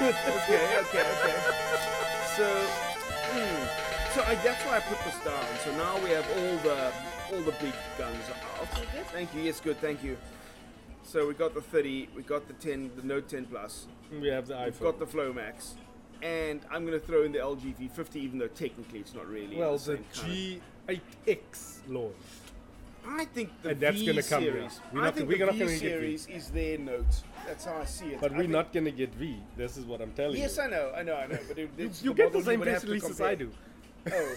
okay, okay, okay. So, hmm, so I, that's why I put this down. So now we have all the all the big guns out. Thank you. Yes, good. Thank you. So we got the 30, we got the 10, the Note 10 Plus, We have the iPhone. we've got the Flow Max, and I'm going to throw in the LG V50, even though technically it's not really. well, the the G8X launched. I think the and that's V gonna come series. We're I think we're the not V gonna get V. series is their Note. That's how I see it. But I we're not going to get V. This is what I'm telling Yes, you. Yes, I know, I know, I know. But it, it's you get the same press to release as. I do. Oh,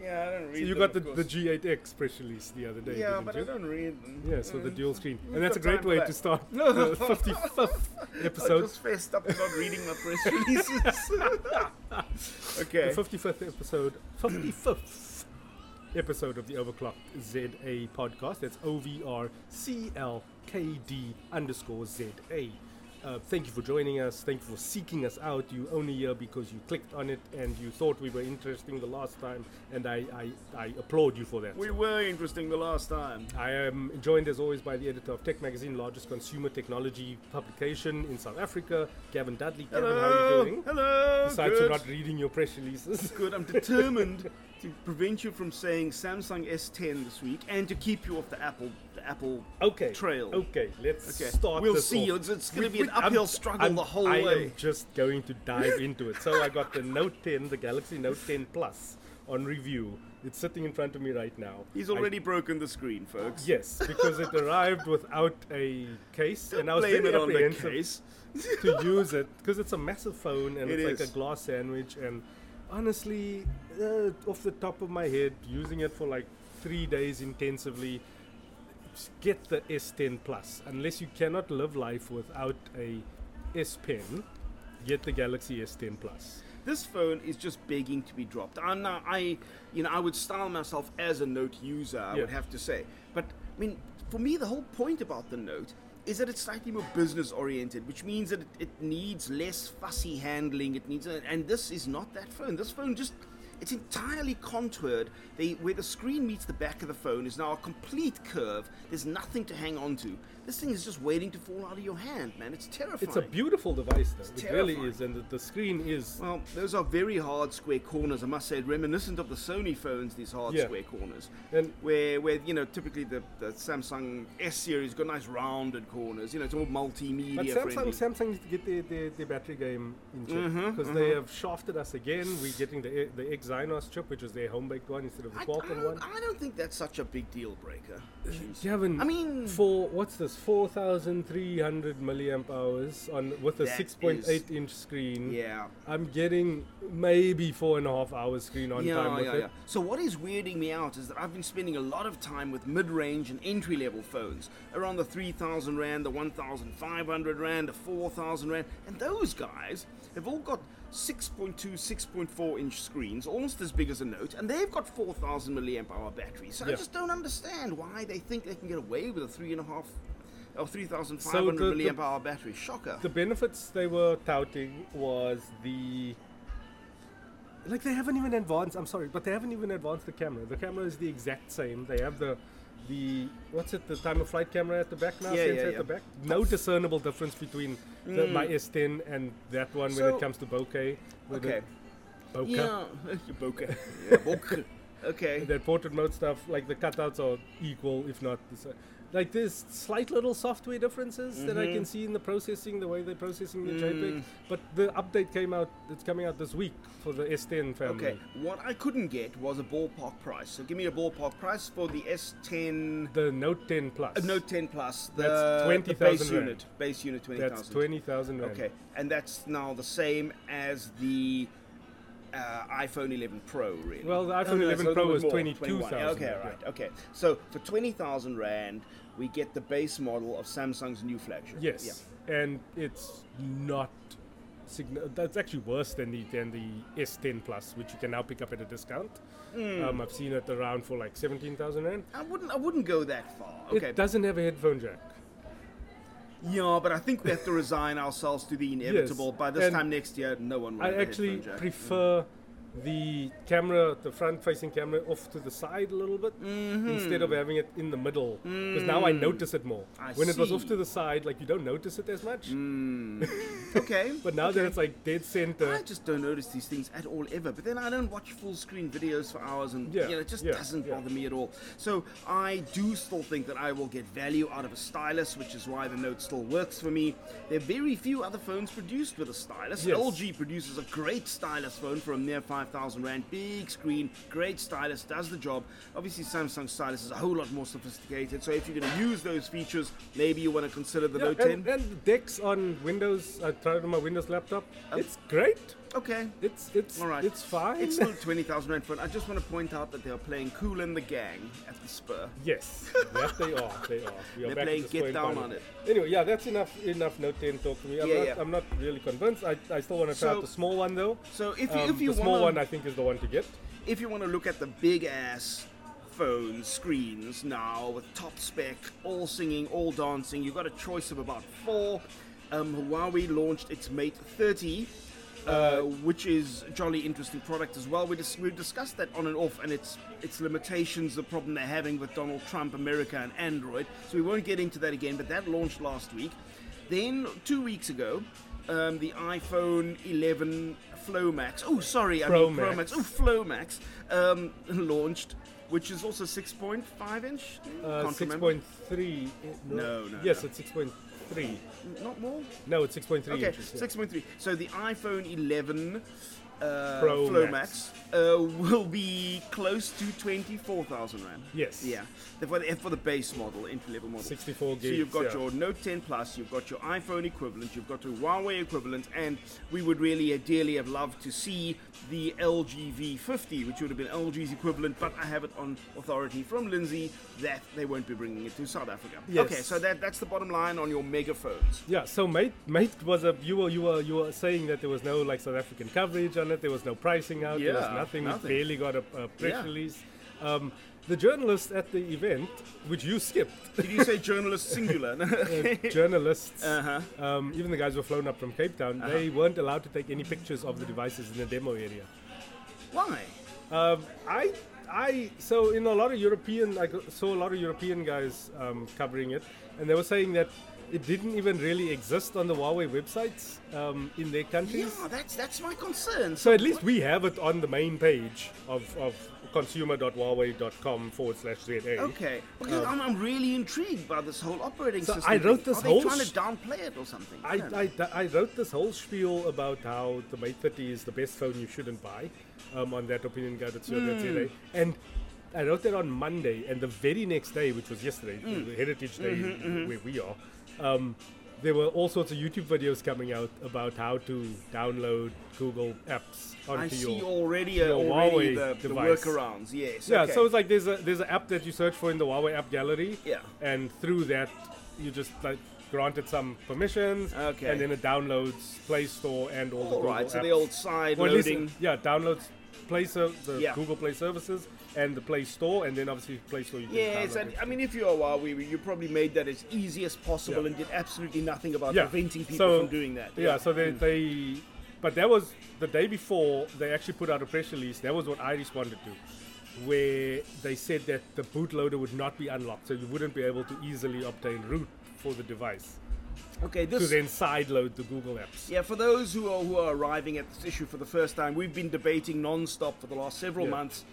yeah, I don't read So you them, got the, the. G8X press release the other day. Yeah, but you? I don't read them. Yes, with the Mm. dual screen. And that's a great way to start No. the 55th episode. I just fessed up about reading my press releases. okay. The 55th episode, 55th episode of the Overclocked ZA podcast. That's O V R C L K D underscore ZA. Uh, thank you for joining us. Thank you for seeking us out. You only here because you clicked on it and you thought we were interesting the last time, and I, I, I applaud you for that. We were interesting the last time. I am joined as always by the editor of Tech Magazine, largest consumer technology publication in South Africa, Gavin Dudley. Gavin, how are you doing? Hello. Besides you're not reading your press releases. good. I'm determined to prevent you from saying Samsung S10 this week and to keep you off the Apple Apple Okay. trail. Okay, let's Okay. start. We'll see. off. It's, it's going to be an we- I'm- uphill struggle I'm- the whole I way. am just going to dive into it. So I got the Note 10, the Galaxy Note 10 Plus, on review. It's sitting in front of me right now. He's I- already broken the screen, folks. yes, because it arrived without a case, and I was very it on the apprehensive case. to use it because it's a massive phone and It it's like a glass sandwich. And honestly, uh, off the top of my head, using it for like three days intensively, get the S10 Plus. Unless you cannot live life without a S Pen, get the Galaxy S10 Plus. This phone is just begging to be dropped. I'm not, I, you know, I would style myself as a Note user. I Yeah. would have to say, but I mean, for me, the whole point about the Note is that it's slightly more business oriented, which means that it, it needs less fussy handling. It needs, and this is not that phone. This phone just. It's entirely contoured. Where the screen meets the back of the phone is now a complete curve. There's nothing to hang on to. This thing is just waiting to fall out of your hand, man. It's terrifying. It's a beautiful device, though. It's it really is, and the, the screen is. Well, those are very hard square corners, I must say, reminiscent of the Sony phones, these hard Yeah. square corners. And Where, where you know, typically the, the Samsung S series got nice rounded corners. You know, it's all multimedia But Samsung, friendly. Samsung needs to get their, their, their battery game in check mm-hmm, because mm-hmm. they have shafted us again. We're getting the the Exynos chip, which is their home baked one instead of the I, I Qualcomm one. I don't think that's such a big deal breaker. Jeez. Gavin, I mean- for what's this? Four thousand three hundred milliamp hours on with a That six point eight is- inch screen. Yeah. I'm getting maybe four and a half hours screen on yeah, time with yeah, it. yeah. So what is weirding me out is that I've been spending a lot of time with mid-range and entry-level phones around the 3,000 rand, the 1,500 rand, the 4,000 rand, and those guys have all got 6.2, 6.4 inch screens, almost as big as a Note, and they've got 4,000 milliamp hour batteries. So I just don't understand why they think they can get away with a three and a half or 3,500 So the- the- milliamp hour battery. Shocker. The benefits they were touting was the like they haven't even advanced. I'm sorry, but they haven't even advanced the camera. The camera is the exact same. They have the the what's it? The time of flight camera at the back now. Yeah, yeah, at yeah. the back. No discernible difference between the, my mm. S10 and that one when it comes to bokeh. okay. Bokeh. Yeah. Bokeh. Yeah, bokeh. Okay. That portrait mode stuff, like the cutouts are equal, if not the same. Like there's slight little software differences that I can see in the processing, the way they're processing the JPEG. But the update came out. It's coming out this week for the S10 family. Okay, what I couldn't get was a ballpark price. So give me a ballpark price for the S10 The Note 10 Plus. uh, Note 10 Plus. The, That's the 20,000 base rand. unit. Base unit 20,000. That's twenty thousand. Okay, and that's now the same as the uh, iPhone 11 Pro, really. Well, the iPhone Oh, no, 11 it's a Pro was is bit 22,000, 21. Okay, yeah. right. Okay, so for 20,000 rand, we get the base model of Samsung's new flagship. Yes, and it's not. Sign- that's actually worse than the than the S10 Plus, which you can now pick up at a discount. Hmm. Um, I've seen it around for like seventeen thousand rand. I wouldn't. I wouldn't go that far. Okay. It doesn't have a headphone jack. Yeah, but I think we have to resign ourselves to the inevitable. By this time next year, no one will. I actually headphone jack. The camera, the front-facing camera, off to the side a little bit mm-hmm. instead of having it in the middle. Because now I mm. notice it more. I when it was off to the side, like you don't notice it as much. Mm. Okay. But now that it's like dead center, I just don't notice these things at all ever. But then I don't watch full screen videos for hours, and Yeah, you know, it just yeah, doesn't yeah. bother me at all. So I do still think that I will get value out of a stylus, which is why the Note still works for me. There are very few other phones produced with a stylus. Yes. LG produces a great stylus phone for a mere 5,000 rand, big screen, great stylus, does the job. Obviously, Samsung stylus is a whole lot more sophisticated. So if you're going to use those features, maybe you want to consider the Yeah, Note 10. and, the DeX on Windows, I tried it on my Windows laptop. it's great. okay. It's it's All right. it's fine. It's still 20,000 Rand phone. I just want to point out that they are playing Kool and the Gang at the Spur. yes, that they are. They are. We are They're playing the Get Down on it. Anyway, yeah, that's enough. Enough Note 10 talk to me. I'm, Yeah, not, yeah. I'm not really convinced. I, I still want to try So- out the small one though. So if you, Um, if you the small want one, I think, is the one to get. if you want to look at the big ass phone screens now with top spec, all singing, all dancing, you've got a choice of about four. Um, Huawei launched its Mate 30. Uh, which is a jolly interesting product as well. We dis- we've discussed that on and off, and its its limitations, the problem they're having with Donald Trump, America, and Android. So we won't get into that again. But that launched last week. Then two weeks ago, um, the iPhone 11 Flow Max. Oh, sorry, I Pro mean Max. Oh, Flow Max um, launched, which is also 6.5 inch. Uh, Can't remember. 6.3. No, no, Yes, no. it's 6.3. Not more. No, it's 6.3 Okay, inches. yeah. 6.3. So the iPhone 11 uh, Pro Flow Max. Uh, will be close to 24,000 rand. Yes. Yeah, for the, for the base model, entry level model. 64 gigs. So you've got yeah. your Note 10 Plus, you've got your iPhone equivalent, you've got your Huawei equivalent, and we would really ideally have loved to see the LG V50, which would have been LG's equivalent, but I have it on authority from Lindsey that they won't be bringing it to South Africa. Yes. Okay, so that, that's the bottom line on your megaphones. Yeah, so Mate Mate was a you were you were you were saying that there was no like South African coverage on it. There was no pricing out. Yeah, there was nothing. nothing. We barely got a, a press Yeah. release. Um, the journalist at the event, which you skipped, Did you say journalist singular? uh, journalists, uh-huh. um, even the guys who were flown up from Cape Town, they weren't allowed to take any pictures of the devices in the demo area. Why? Um, I, I, so in a lot of European, I saw a lot of European guys um, covering it, and they were saying that it didn't even really exist on the Huawei websites um, in their countries. Yeah, that's that's my concern. So at least we have it on the main page of, of consumer.huawei.com forward slash ZA. Okay, because I'm, I'm really intrigued by this whole operating So system. I wrote this Are they whole trying sh- to downplay it or something? I, don't. I, I wrote this whole spiel about how the Mate 30 is the best phone you shouldn't buy um, on That Opinion Guy that's Hmm. and I wrote that on Monday and the very next day which was yesterday the Heritage Day Mm-hmm, where we are um, there were all sorts of YouTube videos coming out about how to download Google apps onto I your see already, uh, your already Huawei the, the workarounds. Yes. Yeah, okay. so it's like there's a there's an app that you search for in the Huawei app gallery. Yeah. And through that, you just like granted some permissions. Okay. And then it downloads Play Store and all, the all Google right. So apps. the old side Or at least, loading. yeah, downloads Play the Yeah. Google Play services and the Play Store, and then obviously Play Store you Yes, and. I mean, if you're Huawei, you probably made that as easy as possible Yeah. and did absolutely nothing about Yeah. preventing people So- from doing that. Yeah, so they, they, but that was the day before they actually put out a press release. That was what I responded to, where they said that the bootloader would not be unlocked, so you wouldn't be able to easily obtain root for the device Okay, to this. then sideload the Google apps. Yeah, for those who are who are arriving at this issue for the first time, we've been debating non-stop for the last several Yeah. months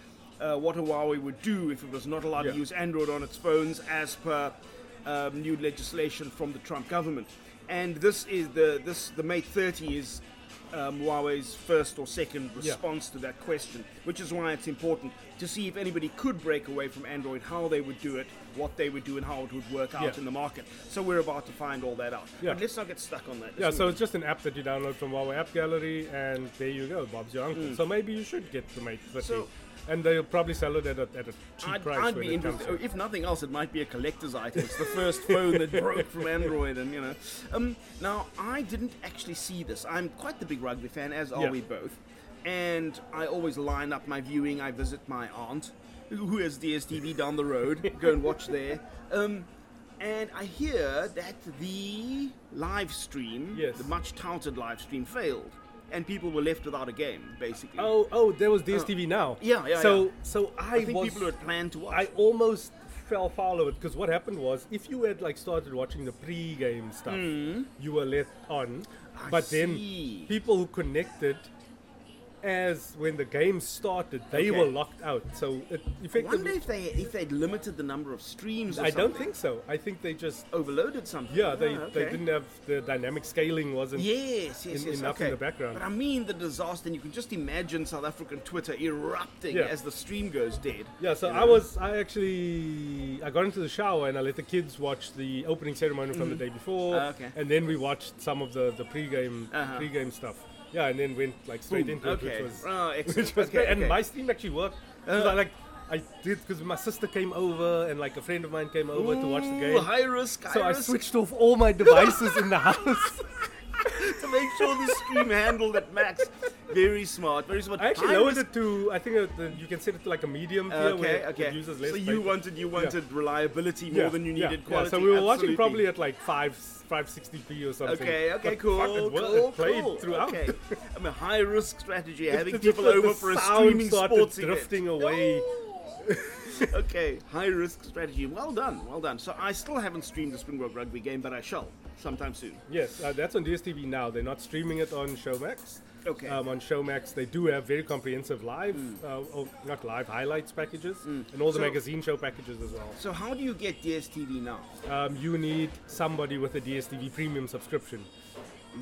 uh, what Huawei would do if it was not allowed Yeah. to use Android on its phones, as per um, new legislation from the Trump government. And this is the this the Mate 30 is um, Huawei's first or second Yeah. response to that question, which is why it's important to see if anybody could break away from Android, how they would do it, what they would do, and how it would work out Yeah. in the market. So we're about to find all that out. Yeah. But let's not get stuck on that. Yeah, so it's just an app that you download from Huawei App Gallery, and there you go, Bob's your uncle. So maybe you should get the Mate 30. Mm. So- and they'll probably sell it at a, at a cheap I'd, price I'd be interested. If nothing else, it might be a collector's item. It's the first phone that broke from Android, and you know. Um, now, I didn't actually see this. I'm quite the big rugby fan, as are Yeah. we both. And I always line up my viewing. I visit my aunt, who has DSTV down the road. Go and watch there. Um, and I hear that the live stream, Yes. the much touted live stream, failed. And people were left without a game, basically. Oh, oh, there was DSTV uh, now. Yeah, yeah, So, yeah. so I, I think was. people had planned to watch. I almost fell foul of it because what happened was if you had like started watching the pre-game stuff, hmm. you were left on. I but then people who connected as when the game started, they Okay. were locked out. So it I effectively, wonder if they if they'd limited the number of streams. Or I don't think so. I think they just overloaded something. yeah they, Ah, they didn't have the dynamic scaling wasn't Yes, yes, in- yes. enough in the background. But I mean the disaster, and you can just imagine South African Twitter erupting Yeah. as the stream goes dead. Yeah, so You I was I actually I got into the shower and I let the kids watch the opening ceremony from the day before, Ah, okay. and then we watched some of the the pre-game Uh-huh. pre-game stuff. Yeah, and then went like straight Boom. into it, which was oh, which was okay, great. And my stream actually worked. Uh. I like I did because my sister came over and like a friend of mine came over to watch the game. High risk, high So I switched off all my devices in the house. to make sure the stream handled at max. Very smart, very smart. I actually High lowered risk- it to I think uh, you can set it to like a medium tier Okay, where okay. it uses less. so you wanted you wanted reliability more Yeah, than you needed yeah. quality. So we were watching probably at like five 560p or something. Okay, okay, But cool, fuck, it, cool, it played cool. throughout. Okay, I mean, high risk strategy, having It's just people over the for a streaming sports event. drifting away. okay, high risk strategy. Well done, well done. So I still haven't streamed the Springbok rugby game, but I shall sometime soon. Yes, uh, that's on DSTV now. They're not streaming it on Showmax. Okay. Um, on Showmax, they do have very comprehensive live, uh, oh, not live, highlights packages, and all the So- magazine show packages as well. So how do you get DSTV now? Um, you need somebody with a DSTV premium subscription,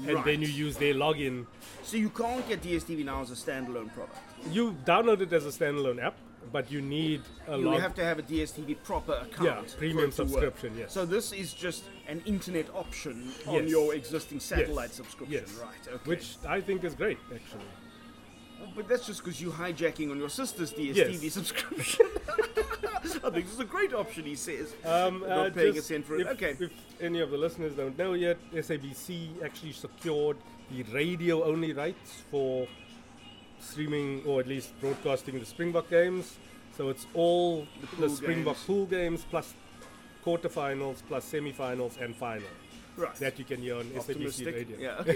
and then you use their login. So you can't get DSTV now as a standalone product. You download it as a standalone app, but you need a You log. have to have a DSTV proper account. Yeah, premium it to work. subscription, yes. So this is just an internet option on Yes. your existing satellite Yes. subscription, Yes. right? Okay. Which I think is great, actually. But that's just because you're hijacking on your sister's DSTV subscription. I think this is a great option, he says. Um, Not uh, paying a cent for it. If, Okay. If any of the listeners don't know yet, SABC actually secured the radio-only rights for streaming or at least broadcasting the Springbok games. So it's all the, pool Springbok games. pool games plus quarterfinals plus semi-finals and final Right. that you can hear on SABC radio. Yeah.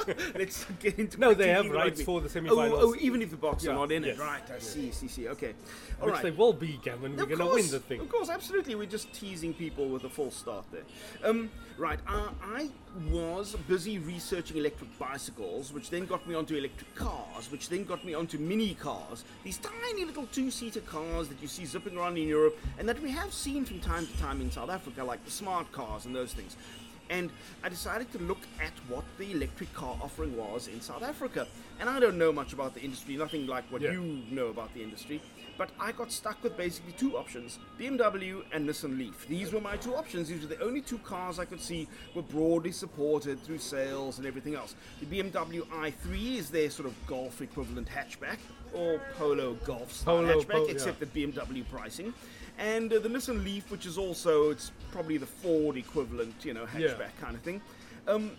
Okay. Let's get into No, they have rights rugby. for the Oh, semi-finals. oh, even if the box Yeah, are not in yes, it. Right. I yes. see. See. See. Okay. All Which right. they will be, Gavin. We're going to win the thing. Of course, absolutely. We're just teasing people with a false start there. Um, right. Uh, I was busy researching electric bicycles, which then got me onto electric cars, which then got me onto mini cars. These tiny little two-seater cars that you see zipping around in Europe, and that we have seen from time to time in South Africa, like the smart cars and those things. And I decided to look at what the electric car offering was in South Africa. And I don't know much about the industry, nothing like what Yeah. you know about the industry. But I got stuck with basically two options BMW and Nissan Leaf. These were my two options. These were the only two cars I could see were broadly supported through sales and everything else. The BMW i3 is their sort of Golf equivalent hatchback, or Polo Golf style Polo, hatchback, yeah. except at BMW pricing. And uh, the Nissan Leaf, which is also, it's probably the Ford equivalent, you know, Yeah. hatchback kind of thing. Um,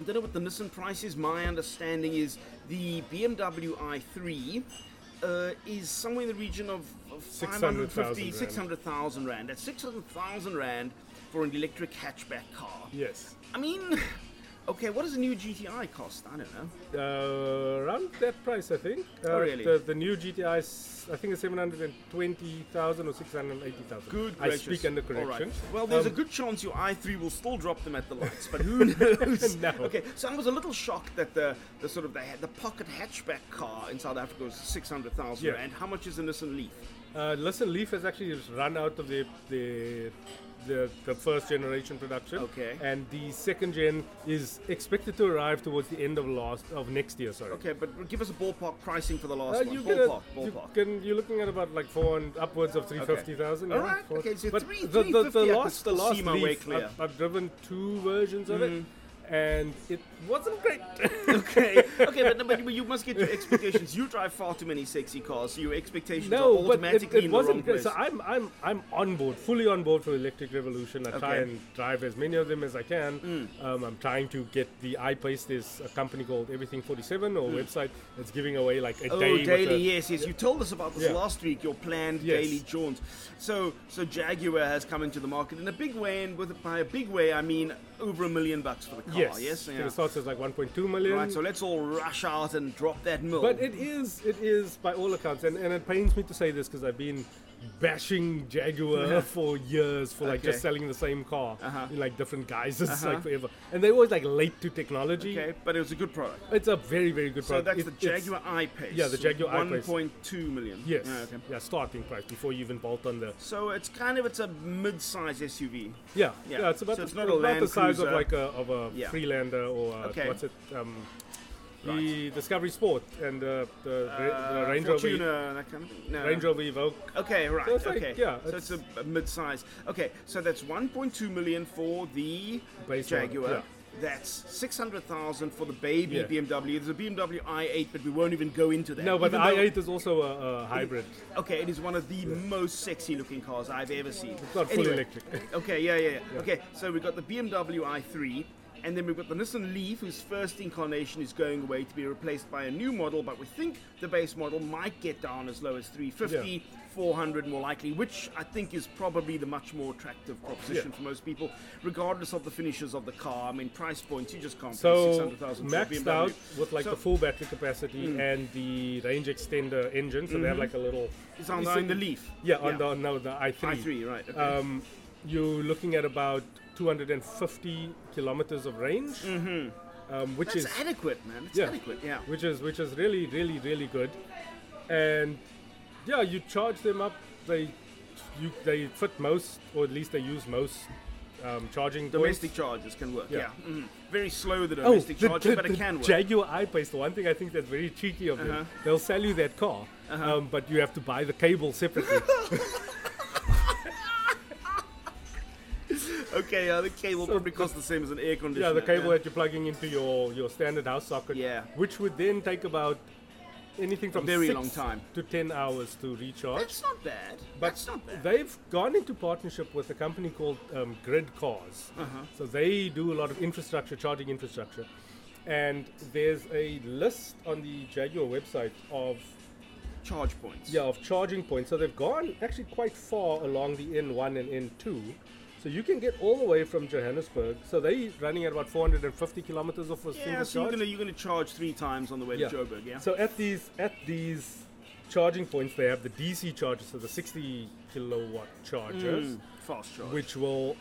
I don't know what the Nissan price is. My understanding is the BMW i3 uh, is somewhere in the region of, of 600,000 550, rand. 600,000 rand. That's 600,000 rand for an electric hatchback car. Yes. I mean, okay, what does a new GTI cost? I don't know. Uh, around that price, I think. Uh, Oh, really? The, the new GTI, is, I think, is 720,000 or 680,000. Good I gracious. speak under All right. correction. Well, there's Um, a good chance your i3 will still drop them at the lights, but who knows? No. Okay, so I was a little shocked that the, the sort of the, the pocket hatchback car in South Africa was 600,000 Yeah. rand. How much is a Nissan Leaf? Uh, listen, Leaf has actually just run out of the the the, the first generation production. Okay. And the second gen is expected to arrive towards the end of last of next year. Sorry. Okay, but give us a ballpark pricing for the last Uh, one. you get a, Ballpark, you ballpark. can, you're looking at about like four and upwards of three fifty thousand. All right, okay, so but three- the, the, the 350 last the last Leaf. I've, I've driven two versions of Mm. it, and it wasn't great. okay, okay, but, but you must get your expectations. You drive far too many sexy cars, so your expectations are no, but it, automatically it in the wrong wasn't great. So I'm I'm I'm on board, fully on board for Electric Revolution. I try and drive as many of them as I can. Mm. Um, I'm trying to get the I-Pace. There's a company called Everything 47 or Mm. website that's giving away like a Oh, day. with daily, a- yes, yes. You told us about this Yeah. last week. Your planned Yes. daily jaunt. So, so Jaguar has come into the market in a big way, and with by a big way, I mean over a million bucks for the car. yes, Yes. Yeah. Starts like 1.2 million. Right. So let's all rush out and drop that mill. But it is, it is by all accounts, and, and it pains me to say this because I've been bashing Jaguar for years for like just selling the same car Uh-huh. in like different guises Uh-huh. like forever, and they're always like late to technology. okay, but it was a good product. It's a very very good product. So that's It- the Jaguar I-Pace. yeah, the Jaguar I-Pace. 1.2 million. Yes, Yeah, okay. yeah, starting price before you even bolt on the. So it's kind of it's a mid-size SUV. Yeah, Yeah. yeah, it's about, So the, it's not a about the size Cruiser. of like a of a Yeah. Freelander or a, Okay. what's it? Um, Right. The Discovery Sport and uh, the, Ra- the Uh, Range Rover, Fortuner, that kind of. No. Range Rover Evoque. Okay, right. So it's like, okay. yeah, so it's, a, a mid-size. Okay, so that's 1.2 million for the Base Jaguar. yeah. That's 600,000 for the baby Yeah. BMW. There's a BMW i8, but we won't even go into that. No, but the Even though- i8 is also a, a hybrid. Okay, it is one of the most sexy-looking cars I've ever seen. It's not fully Anyway, electric. Okay, yeah, yeah, yeah. Okay, so we've got the BMW i3, and then we've got the Nissan Leaf, whose first incarnation is going away to be replaced by a new model, but we think the base model might get down as low as 350, 400 more likely, which I think is probably the much more attractive proposition Yeah. for most people, regardless of the finishes of the car. I mean, price points, you just can't So 600,000 maxed out with like So- the full battery capacity and the range extender engine. So they have like a little. It's on the, in- the Leaf. Yeah, on the no the i3. i3, right. Okay. Um, you're looking at about 250 kilometers of range, um, which That's is adequate, man. It's yeah. adequate, yeah. which is which is really really really good, and yeah, you charge them up. They you they fit most, or at least they use most um, charging Domestic points. charges can work, yeah. Yeah. mhm. Very slow, the Oh, domestic the, charging, the- but it can work. Jaguar I-Pace. The one thing I think that's very cheeky of Uh-huh. them, they'll sell you that car, um, but you have to buy the cable separately. okay, yeah, the cable So probably the- costs the same as an air conditioner. yeah, the cable that you're plugging into your your standard house socket. Yeah. Which would then take about anything from a very long time. to ten hours to recharge. That's not bad. But That's not bad. they've gone into partnership with a company called um, GridCars. Uh-huh. So they do a lot of infrastructure, charging infrastructure. And there's a list on the Jaguar website of Charge points. yeah of charging points. So they've gone actually quite far along the N1 and N2. So you can get all the way from Johannesburg. So they're running at about 450 kilometers of a Yeah, single so you're gonna you're gonna charge three times on the way Yeah. to Joburg, yeah. So at these at these charging points, they have the DC chargers, so the 60 kilowatt chargers, Mm, fast charge. which will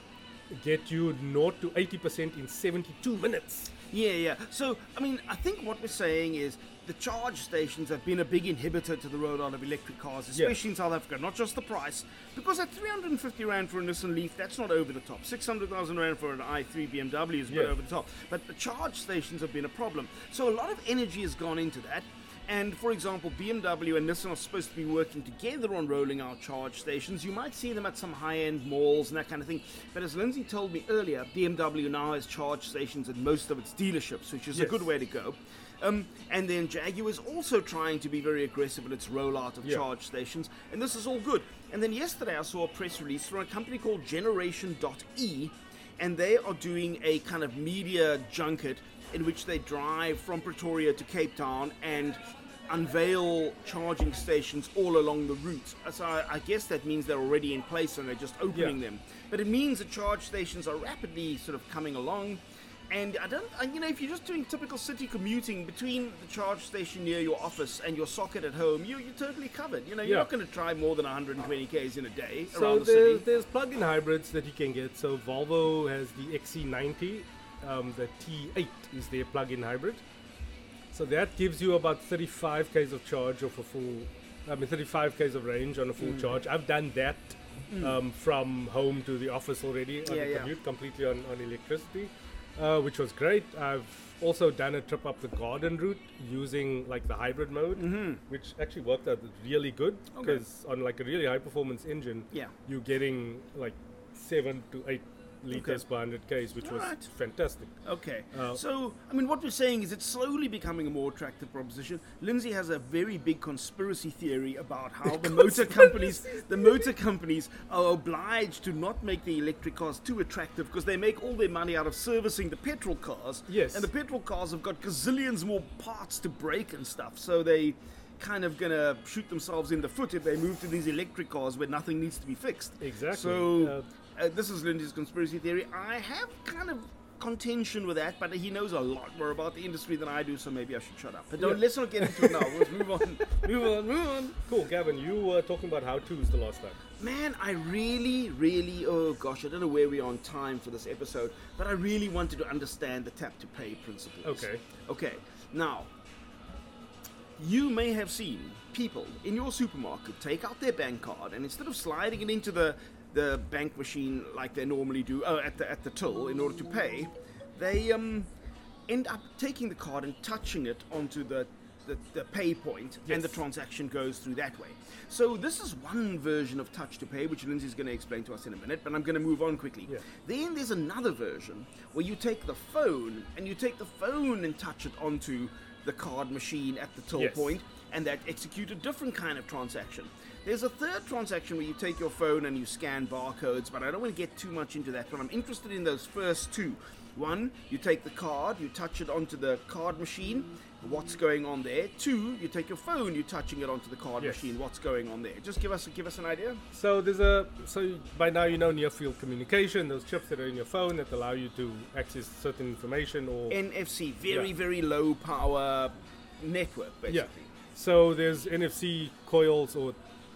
get you 0 to 80% in 72 minutes. Yeah, yeah. So, I mean, I think what we're saying is the charge stations have been a big inhibitor to the rollout of electric cars, Yeah. especially in South Africa. Not just the price, because at 350 rand for a Nissan Leaf, that's not over the top. 600,000 rand for an i3 BMW is a bit over the top. But the charge stations have been a problem. So a lot of energy has gone into that. And for example, BMW and Nissan are supposed to be working together on rolling out charge stations. You might see them at some high end malls and that kind of thing. But as Lindsey told me earlier, BMW now has charge stations at most of its dealerships, which is a good way to go. Um, and then Jaguar is also trying to be very aggressive in its rollout of Yeah. charge stations, and this is all good. And then yesterday I saw a press release from a company called Generation.e, and they are doing a kind of media junket in which they drive from Pretoria to Cape Town and unveil charging stations all along the route. So I, I guess that means they're already in place and they're just opening Yeah. them. But it means that charge stations are rapidly sort of coming along. And I don't, you know, if you're just doing typical city commuting between the charge station near your office and your socket at home, you, you're totally covered. You know, you're Yeah. not going to drive more than 120 k's in a day So around the there's, city. there's plug-in hybrids that you can get. So Volvo has the XC90, um, the T8 is their plug-in hybrid. So that gives you about 35 k's of charge of a full, I mean 35 k's of range on a full Mm. charge. I've done that um, from home to the office already on Yeah, the yeah. commute, completely on, on electricity, uh, which was great. I've also done a trip up the garden route using like the hybrid mode, which actually worked out really good Mm-hmm. Okay. because on like a really high performance engine, Yeah. you're getting like seven to eight liters per 100 k's, which was Alright. fantastic. Okay. Uh, so, I mean, what we're saying is it's slowly becoming a more attractive proposition. Lindsey has a very big conspiracy theory about how the motor companies, the motor companies, are obliged to not make the electric cars too attractive because they make all their money out of servicing the petrol cars. Yes. And the petrol cars have got gazillions more parts to break and stuff, so they kind of gonna shoot themselves in the foot if they move to these electric cars where nothing needs to be fixed. Exactly. So Uh, uh, this is Lindy's conspiracy theory. I have kind of contention with that, but he knows a lot more about the industry than I do, so maybe I should shut up. But don't, Yeah. let's not get into it now. Let's move on. Move on. Move on. Cool, Gavin. You were talking about how tos the last time. Man, I really, really, oh gosh, I don't know where we are on time for this episode, but I really wanted to understand the tap to pay principles. Okay. Okay, now, you may have seen people in your supermarket take out their bank card and instead of sliding it into the, the bank machine like they normally do, oh, at the, at the till in order to pay, they um, end up taking the card and touching it onto the the, the pay point and the transaction goes through that way. So this is one version of touch to pay, which Lindsey's going to explain to us in a minute, but I'm going to move on quickly. Yeah. Then there's another version where you take the phone and you take the phone and touch it onto the card machine at the till Yes. point, and that execute a different kind of transaction. There's a third transaction where you take your phone and you scan barcodes, but I don't want to get too much into that. But I'm interested in those first two. One, you take the card, you touch it onto the card machine, what's going on there. Two, you take your phone, you're touching it onto the card Yes. machine, what's going on there. Just give us give us an idea. So there's a so by now you know near field communication, those chips that are in your phone that allow you to access certain information or NFC, very Yeah. very low power network, yeah. So there's NFC coils or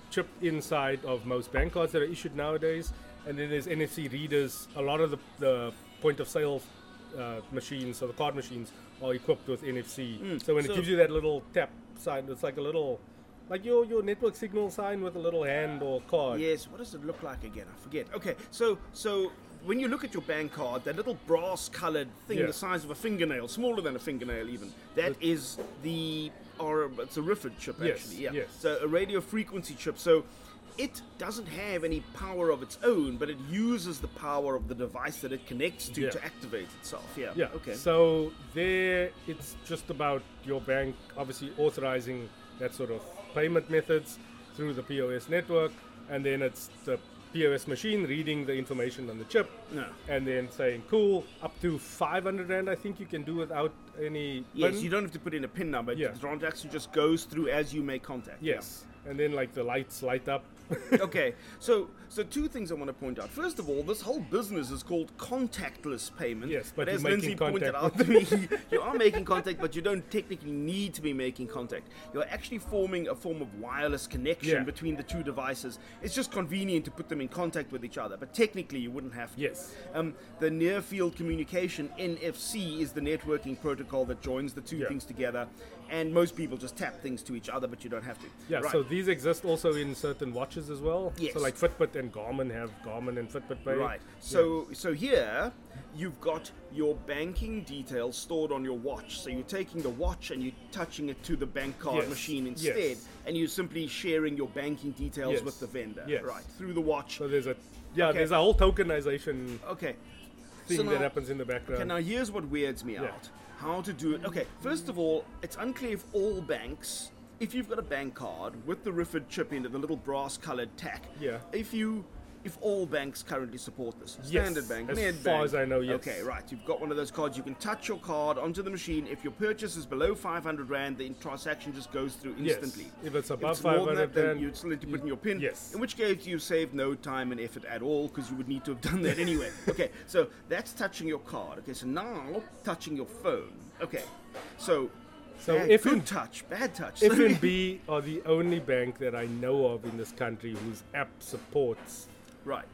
chip inside of most bank cards that are issued nowadays, and then there's NFC readers. A lot of the, the point of sale uh, machines, so the card machines, are equipped with NFC. so when so- it gives you that little tap sign, it's like a little, like your your network signal sign with a little hand or card. Yes, what does it look like again? I forget. Okay, so so when you look at your bank card, that little brass colored thing Yeah. the size of a fingernail, smaller than a fingernail even, that is the or it's a RIFID chip Yes, actually. Yeah. yes. So a radio frequency chip. So it doesn't have any power of its own, but it uses the power of the device that it connects to Yeah. to activate itself. Yeah. Yeah. Okay. So there, it's just about your bank obviously authorizing that sort of payment methods through the POS network, and then it's the POS machine reading the information on the chip, No. and then saying, "Cool, up to 500 rand, I think you can do without any." Yes, PIN." you don't have to put in a pin number. Yeah. The transaction just goes through as you make contact. Yeah. Yes, and then like the lights light up. Okay, so so two things I want to point out. First of all, this whole business is called contactless payment. Yes, but as Lindsey pointed out to me, you are making contact, but you don't technically need to be making contact. You're actually forming a form of wireless connection Yeah. between the two devices. It's just convenient to put them in contact with each other, but technically you wouldn't have to. Yes. Um, the near field communication NFC is the networking protocol that joins the two Yeah. things together, and most people just tap things to each other, but you don't have to. Yeah, Right. so these exist also in certain watches as well. Yes. So like Fitbit and Garmin have Garmin and Fitbit Pay. Right. So so here you've got your banking details stored on your watch. So you're taking the watch and you're touching it to the bank card Yes. machine Yes. instead, and you're simply sharing your banking details Yes. with the vendor. Yes. Right. Through the watch. So there's a yeah, Okay. there's a whole tokenization Okay. thing So that happens in the background. Okay, now here's what weirds me Yeah. out. How to do it. Okay, first of all, it's unclear if all banks, if you've got a bank card with the RIFID chip in it, the little brass colored tack, Yeah. if you if all banks currently support this. Yes, Standard Bank, as Ned far Bank. as I know, yes. Okay, right. You've got one of those cards. You can touch your card onto the machine. If your purchase is below 500 Rand, the transaction just goes through Yes. instantly. If it's If above it's more than 500 that, then you still need to put in your PIN. yes. In which case, you save no time and effort at all because you would need to have done that anyway. okay, so that's touching your card. Okay, so now touching your phone. Okay, so So bad, if good in- touch, bad touch. FNB are the only bank that I know of in this country whose app supports right.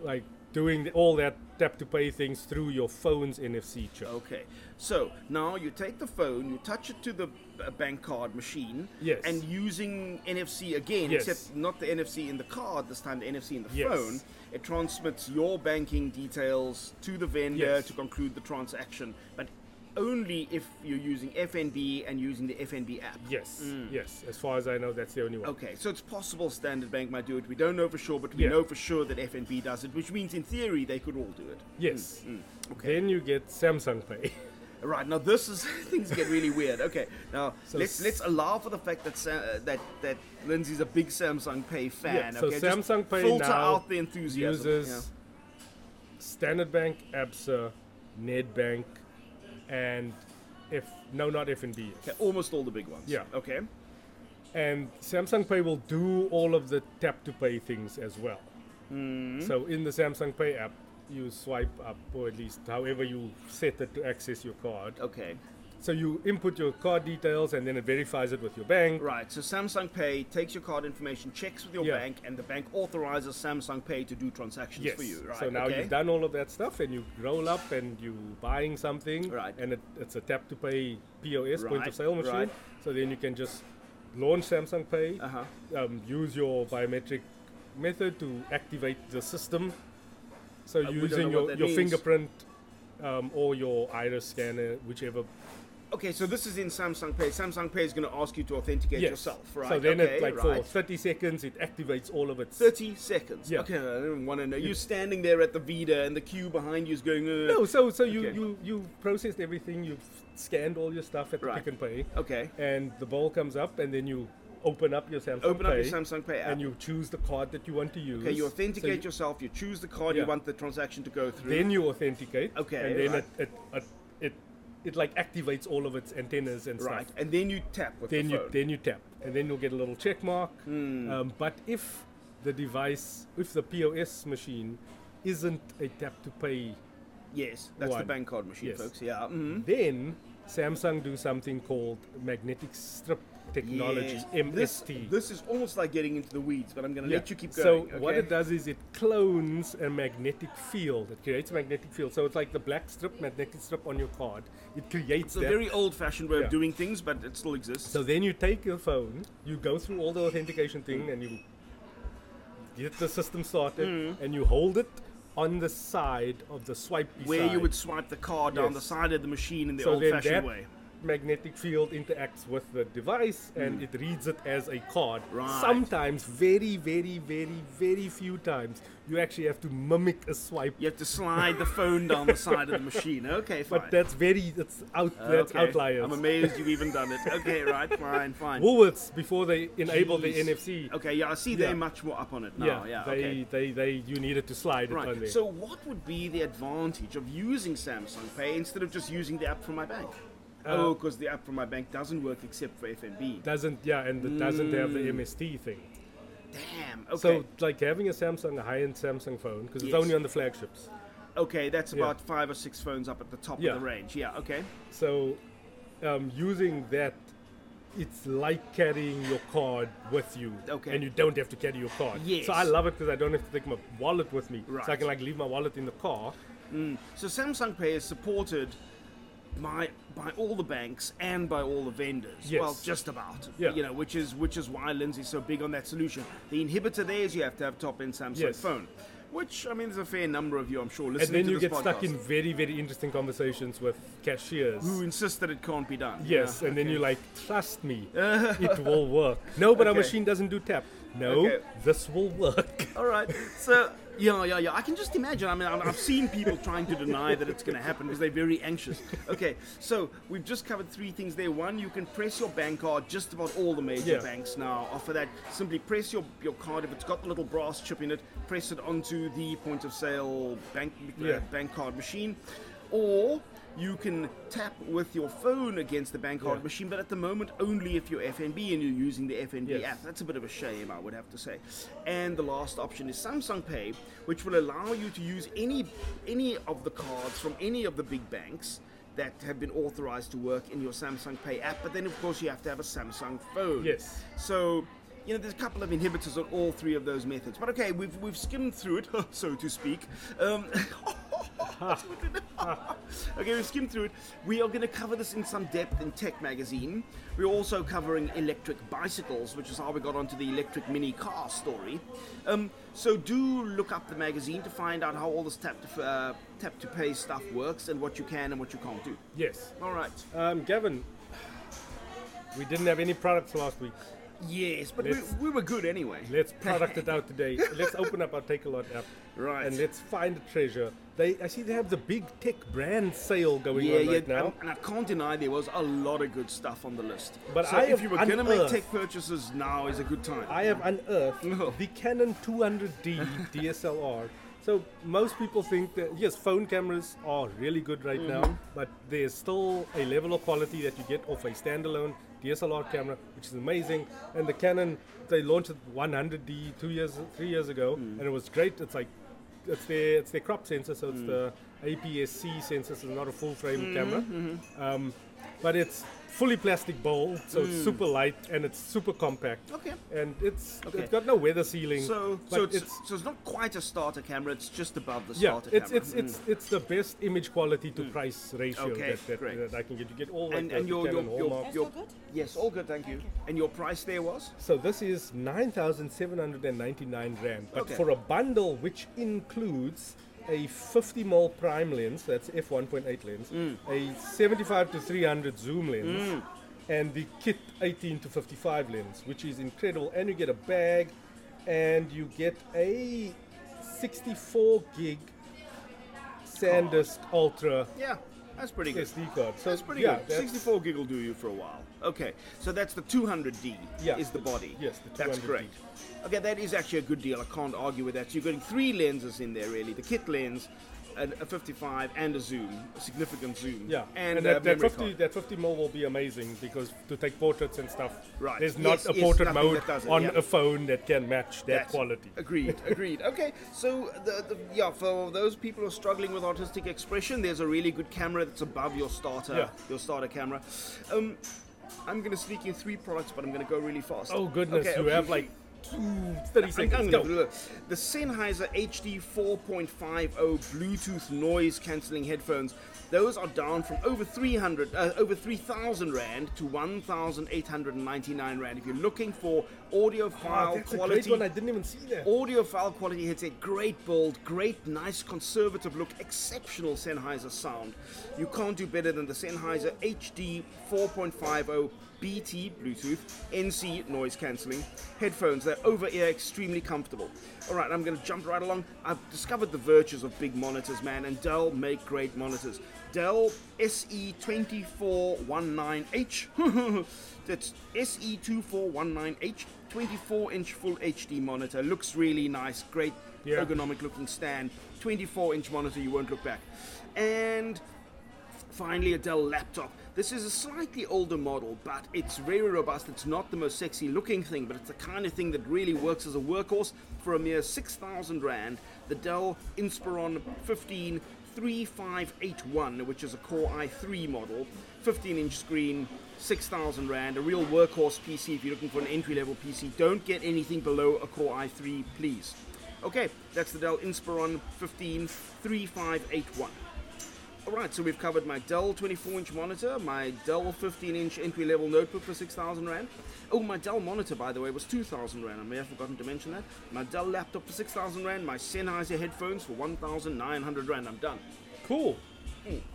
like doing the- all that tap to pay things through your phone's NFC chip. Okay, so now you take the phone, you touch it to the uh, bank card machine, Yes. and using NFC again, Yes. except not the NFC in the card this time, the NFC in the Yes. phone. It transmits your banking details to the vendor Yes. to conclude the transaction, but only if you're using FNB and using the FNB app. Yes, mm. yes. As far as I know, that's the only one. Okay, so it's possible Standard Bank might do it. We don't know for sure, but we Yeah. know for sure that FNB does it, which means in theory they could all do it. Yes. Mm, mm. Okay. Then you get Samsung Pay. Right now, this is things get really weird. Okay, now So let's let's allow for the fact that Sa- uh, that that Lindsey's a big Samsung Pay fan. Yeah, so okay, Just Samsung Pay filter now out the enthusiasm. uses Standard Bank, ABSA, Nedbank, and if no, not FNB. yeah. Okay, almost all the big ones. Yeah. Okay. And Samsung Pay will do all of the tap to pay things as well. Hmm. So in the Samsung Pay app, you swipe up, or at least however you set it to access your card. Okay. So you input your card details, and then it verifies it with your bank. Right. So Samsung Pay takes your card information, checks with your Yeah. bank, and the bank authorizes Samsung Pay to do transactions Yes. for you. Right. So now okay. you've done all of that stuff, and you roll up, and you're buying something, Right. And it, it's a tap to pay POS point of sale machine. right. So then you can just launch Samsung Pay, Uh huh. um, use your biometric method to activate the system. So Uh, using your, your means. fingerprint um, or your iris scanner, whichever. Okay, so this is in Samsung Pay. Samsung Pay is going to ask you to authenticate Yes. yourself, right? So then okay, it like for right. 30 seconds it activates all of its. 30 seconds. Yeah. Okay, I don't want to know. You're standing there at the Vida and the queue behind you is going, uh, No, so so you, Okay. you you processed everything. You've scanned all your stuff at the Right. Pick n Pay, Okay. and the ball comes up, and then you open up your Samsung Open up Pay, your Samsung Pay app. and you choose the card that you want to use. okay, you So authenticate you- yourself, you choose the card Yeah. you want the transaction to go through. Then you authenticate. Okay, And then right. it, it, it it it like activates all of its antennas and right. stuff. And then you tap with Then the you phone. then you tap, and then you'll get a little check mark. Hmm. Um, but if the device, if the POS machine isn't a tap to pay, yes, that's the bank card machine, Yes. folks. Yeah. mhm. then Samsung do something called magnetic strip technology Yes. MST. This, this is almost like getting into the weeds, but I'm going to Yeah. let you keep going. So going. what it does is it clones a magnetic field. It creates a magnetic field. So it's like the black strip, magnetic strip on your card. It creates It's a that. very old-fashioned way Yeah. of doing things, but it still exists. so then you take your phone, you go through all the authentication thing, and you get the system started, Mm. and you hold it on the side of the swipe where you would swipe the card down Yes. the side of the machine in the so old-fashioned way. Magnetic field interacts with the device and it reads it as a card. Mm. Right. Sometimes, very, very, very, very few times, you actually have to mimic a swipe. You have to slide the phone down the side of the machine. Okay, fine. But that's very, that's out, that's Okay. outliers. I'm amazed you've even done it. Okay, right, fine, fine. Woolworths before they enable the NFC. Okay, yeah, I see Yeah. they're much more up on it now. yeah, Yeah, they, okay. they, they, you needed to slide it on Right. there. So, what would be the advantage of using Samsung Pay instead of just using the app from my bank? Uh, oh, because the app from my bank doesn't work except for FNB. doesn't yeah, and it doesn't have the Mm. MST thing. Damn. Okay. So like having a Samsung, a high-end Samsung phone, because it's only on the flagships. okay, that's Yeah. about five or six phones up at the top Yeah. of the range. Yeah. Okay. So, um, using that, it's like carrying your card with you, Okay. and you don't have to carry your card. Yes. So I love it because I don't have to take my wallet with me, Right. so I can like leave my wallet in the car. So Samsung Pay is supported by by all the banks and by all the vendors. Yes. Well, just about. Yeah. You know, which is which is why Lindsey's so big on that solution. The inhibitor there is you have to have top end Samsung Yes. phone. Which I mean there's a fair number of you I'm sure listening. To the phone. And then you get stuck in very, very interesting conversations with cashiers. who insist that it can't be done. Yes, Yeah, and then you're like, trust me, it will work. No, but our machine doesn't do tap. No, Okay. this will work. All right. So yeah, yeah, yeah. I can just imagine. I mean, I've seen people trying to deny that it's going to happen because they're very anxious. Okay. So we've just covered three things there. One, you can press your bank card. Just about all the major Yeah. banks now offer that. Simply press your your card if it's got the little brass chip in it. Press it onto the point of sale bank uh, bank card machine, or you can tap with your phone against the bank card Yeah. machine, but at the moment only if you're FNB and you're using the FNB Yes. app. That's a bit of a shame, I would have to say. And the last option is Samsung Pay, which will allow you to use any any of the cards from any of the big banks that have been authorized to work in your Samsung Pay app. But then, of course, you have to have a Samsung phone. Yes. So. You know, there's a couple of inhibitors on all three of those methods. But okay, we've, we've skimmed through it, so to speak. Um, okay, we've skimmed through it. We are going to cover this in some depth in Tech Magazine. We're also covering electric bicycles, which is how we got onto the electric mini car story. Um, so do look up the magazine to find out how all this tap to, uh, tap to pay stuff works and what you can and what you can't do. Yes. All right. Um, Gavin, we didn't have any products last week. Yes, but we, we were good anyway. Let's product it out today. Let's open up our Takealot app. Right. And let's find a treasure. They, I see they have the big tech brand sale going Yeah, on yeah, right now. and, and I can't deny there was a lot of good stuff on the list. But so if you were going to make tech purchases, now is a good time. I have unearthed No. the Canon 200D DSLR. So most people think that yes, phone cameras are really good right Mm-hmm. now, but there's still a level of quality that you get off a standalone DSLR camera, which is amazing. And the Canon, they launched it 100D two years, three years ago, Mm. and it was great. It's like it's their it's their crop sensor, so it's hmm. the APS-C sensor, so it's not a full frame hmm. camera. Mm-hmm. Um, but it's fully plastic bowl, so it's mm. super light and it's super compact. Okay. And it's Okay. it's got no weather sealing. So, so it's, so it's not quite a starter camera. It's just above the yeah, starter it's camera. it's it's it's the best image quality to mm. price ratio Okay, that, that, that I can get. You get all like And- the, and the your- your- your- Your- all good? yes, all good, thank you. And your price there was? So this is 9,799 rand, but Okay. for a bundle which includes a 50 mm prime lens, that's f1.8 lens, Mm. a 75 to 300 zoom lens, and the kit 18 to 55 lens, which is incredible. And you get a bag, and you get a 64 gig SanDisk Ultra Yeah, that's pretty good. SD card. So That's pretty yeah, good. that's- 64 gig will do you for a while. Okay, so that's the 200D Yeah, is the body. yes, the That's 200D. That's great. Okay, that is actually a good deal. I can't argue with that. So you're getting three lenses in there, really. The kit lens, a, a 55, and a zoom, a significant zoom. Yeah, and, and, that, that 50 card. that 50 mil will be amazing because to take portraits and stuff. Right. There's not Yes, a yes, portrait mode that does it, on yeah. a phone that can match that quality. Agreed, agreed. Okay, so the, the yeah, for those people who are struggling with artistic expression, there's a really good camera that's above your starter, Yeah. your starter camera. Um, I'm going to sneak in three products, but I'm going to go really fast. Oh goodness, Okay, you okay. have like 30 seconds. Go. The Sennheiser HD 4.50 Bluetooth noise cancelling headphones. Those are down from over 300, uh, over 3,000 rand to 1,899 rand. If you're looking for audiophile ah, Oh, that's a quality, great one. I didn't even see that. audiophile quality headset, great build, great, nice, conservative look, exceptional Sennheiser sound. You can't do better than the Sennheiser HD 4.50 BT Bluetooth NC noise cancelling headphones. They're over ear, extremely comfortable. All right, I'm going to jump right along. I've discovered the virtues of big monitors, man, and Dell make great monitors. Dell E SE2419H. That's E SE2419H. 24 inch full HD monitor. Looks really nice. Great Yeah. ergonomic looking stand. 24 inch monitor, you won't look back. And finally, a Dell laptop. This is a slightly older model, but it's very robust. It's not the most sexy looking thing, but it's the kind of thing that really works as a workhorse for a mere 6,000 Rand. The Dell Inspiron 15 3581, which is a Core i3 model, 15 inch screen, 6,000 Rand, a real workhorse PC if you're looking for an entry level PC. Don't get anything below a Core i3, please. Okay, that's the Dell Inspiron 15 3581. Alright, so we've covered my Dell 24 inch monitor, my Dell 15 inch entry level notebook for 6,000 Rand. Oh, my Dell monitor, by the way, was 2,000 Rand. I may have forgotten to mention that. My Dell laptop for 6,000 Rand, my Sennheiser headphones for 1,900 Rand. I'm done. Cool.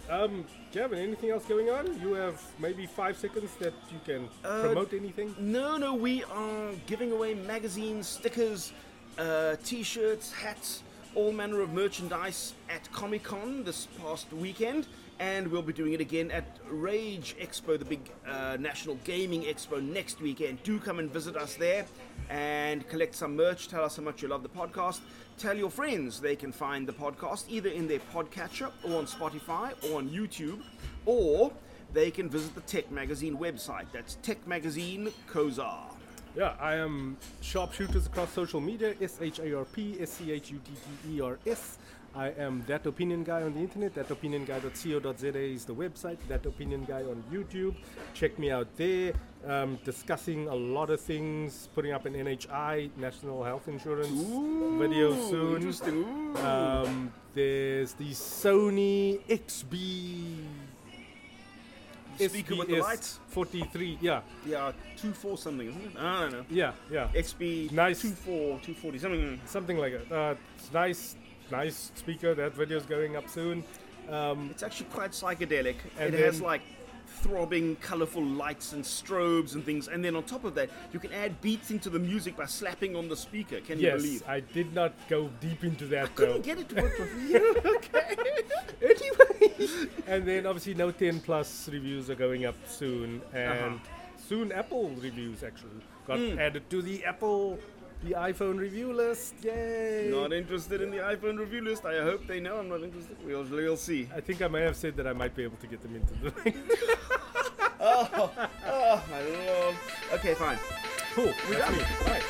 Um, Gavin, anything else going on? You have maybe five seconds that you can Uh, promote anything. No, no, we are giving away magazines, stickers, uh, t-shirts, hats, all manner of merchandise at Comic Con this past weekend, and we'll be doing it again at Rage Expo, the big uh, national gaming expo next weekend. Do come and visit us there and collect some merch. Tell us how much you love the podcast. Tell your friends they can find the podcast either in their podcatcher or on Spotify or on YouTube, or they can visit the Tech Magazine website. That's Tech Magazine co.za. Yeah, I am SharpSchutters across social media. S H A R P S C H U T T E R S. I am that opinion guy on the internet. Thatopinionguy.co.za is the website. That opinion guy on YouTube. Check me out there. Um, discussing a lot of things. Putting up an NHI National Health Insurance video soon. Interesting. Um, there's the Sony XB. Speaker with the lights? 43. Yeah, yeah, two four something, isn't it? I don't know. yeah, yeah. XB Nice. two four two forty something. something like that. Uh, it's nice, nice speaker. That video's going up soon. Um, It's actually quite psychedelic. And it has like throbbing, colorful lights and strobes and things. And then on top of that, you can add beats into the music by slapping on the speaker. Can you believe? yes, believe? I did not go deep into that Couldn't though. get it to work for you. okay. anyway, and then obviously Note 10 Plus reviews are going up soon, and Uh-huh. soon Apple reviews actually got Hmm. added to the Apple, the iPhone review list. Yay! Not interested in the iPhone review list. I hope they know I'm not interested. We'll, we'll see. I think I may have said that I might be able to get them into the thing. Oh, oh my lord. Okay, fine. cool. We're that's done. me. Right.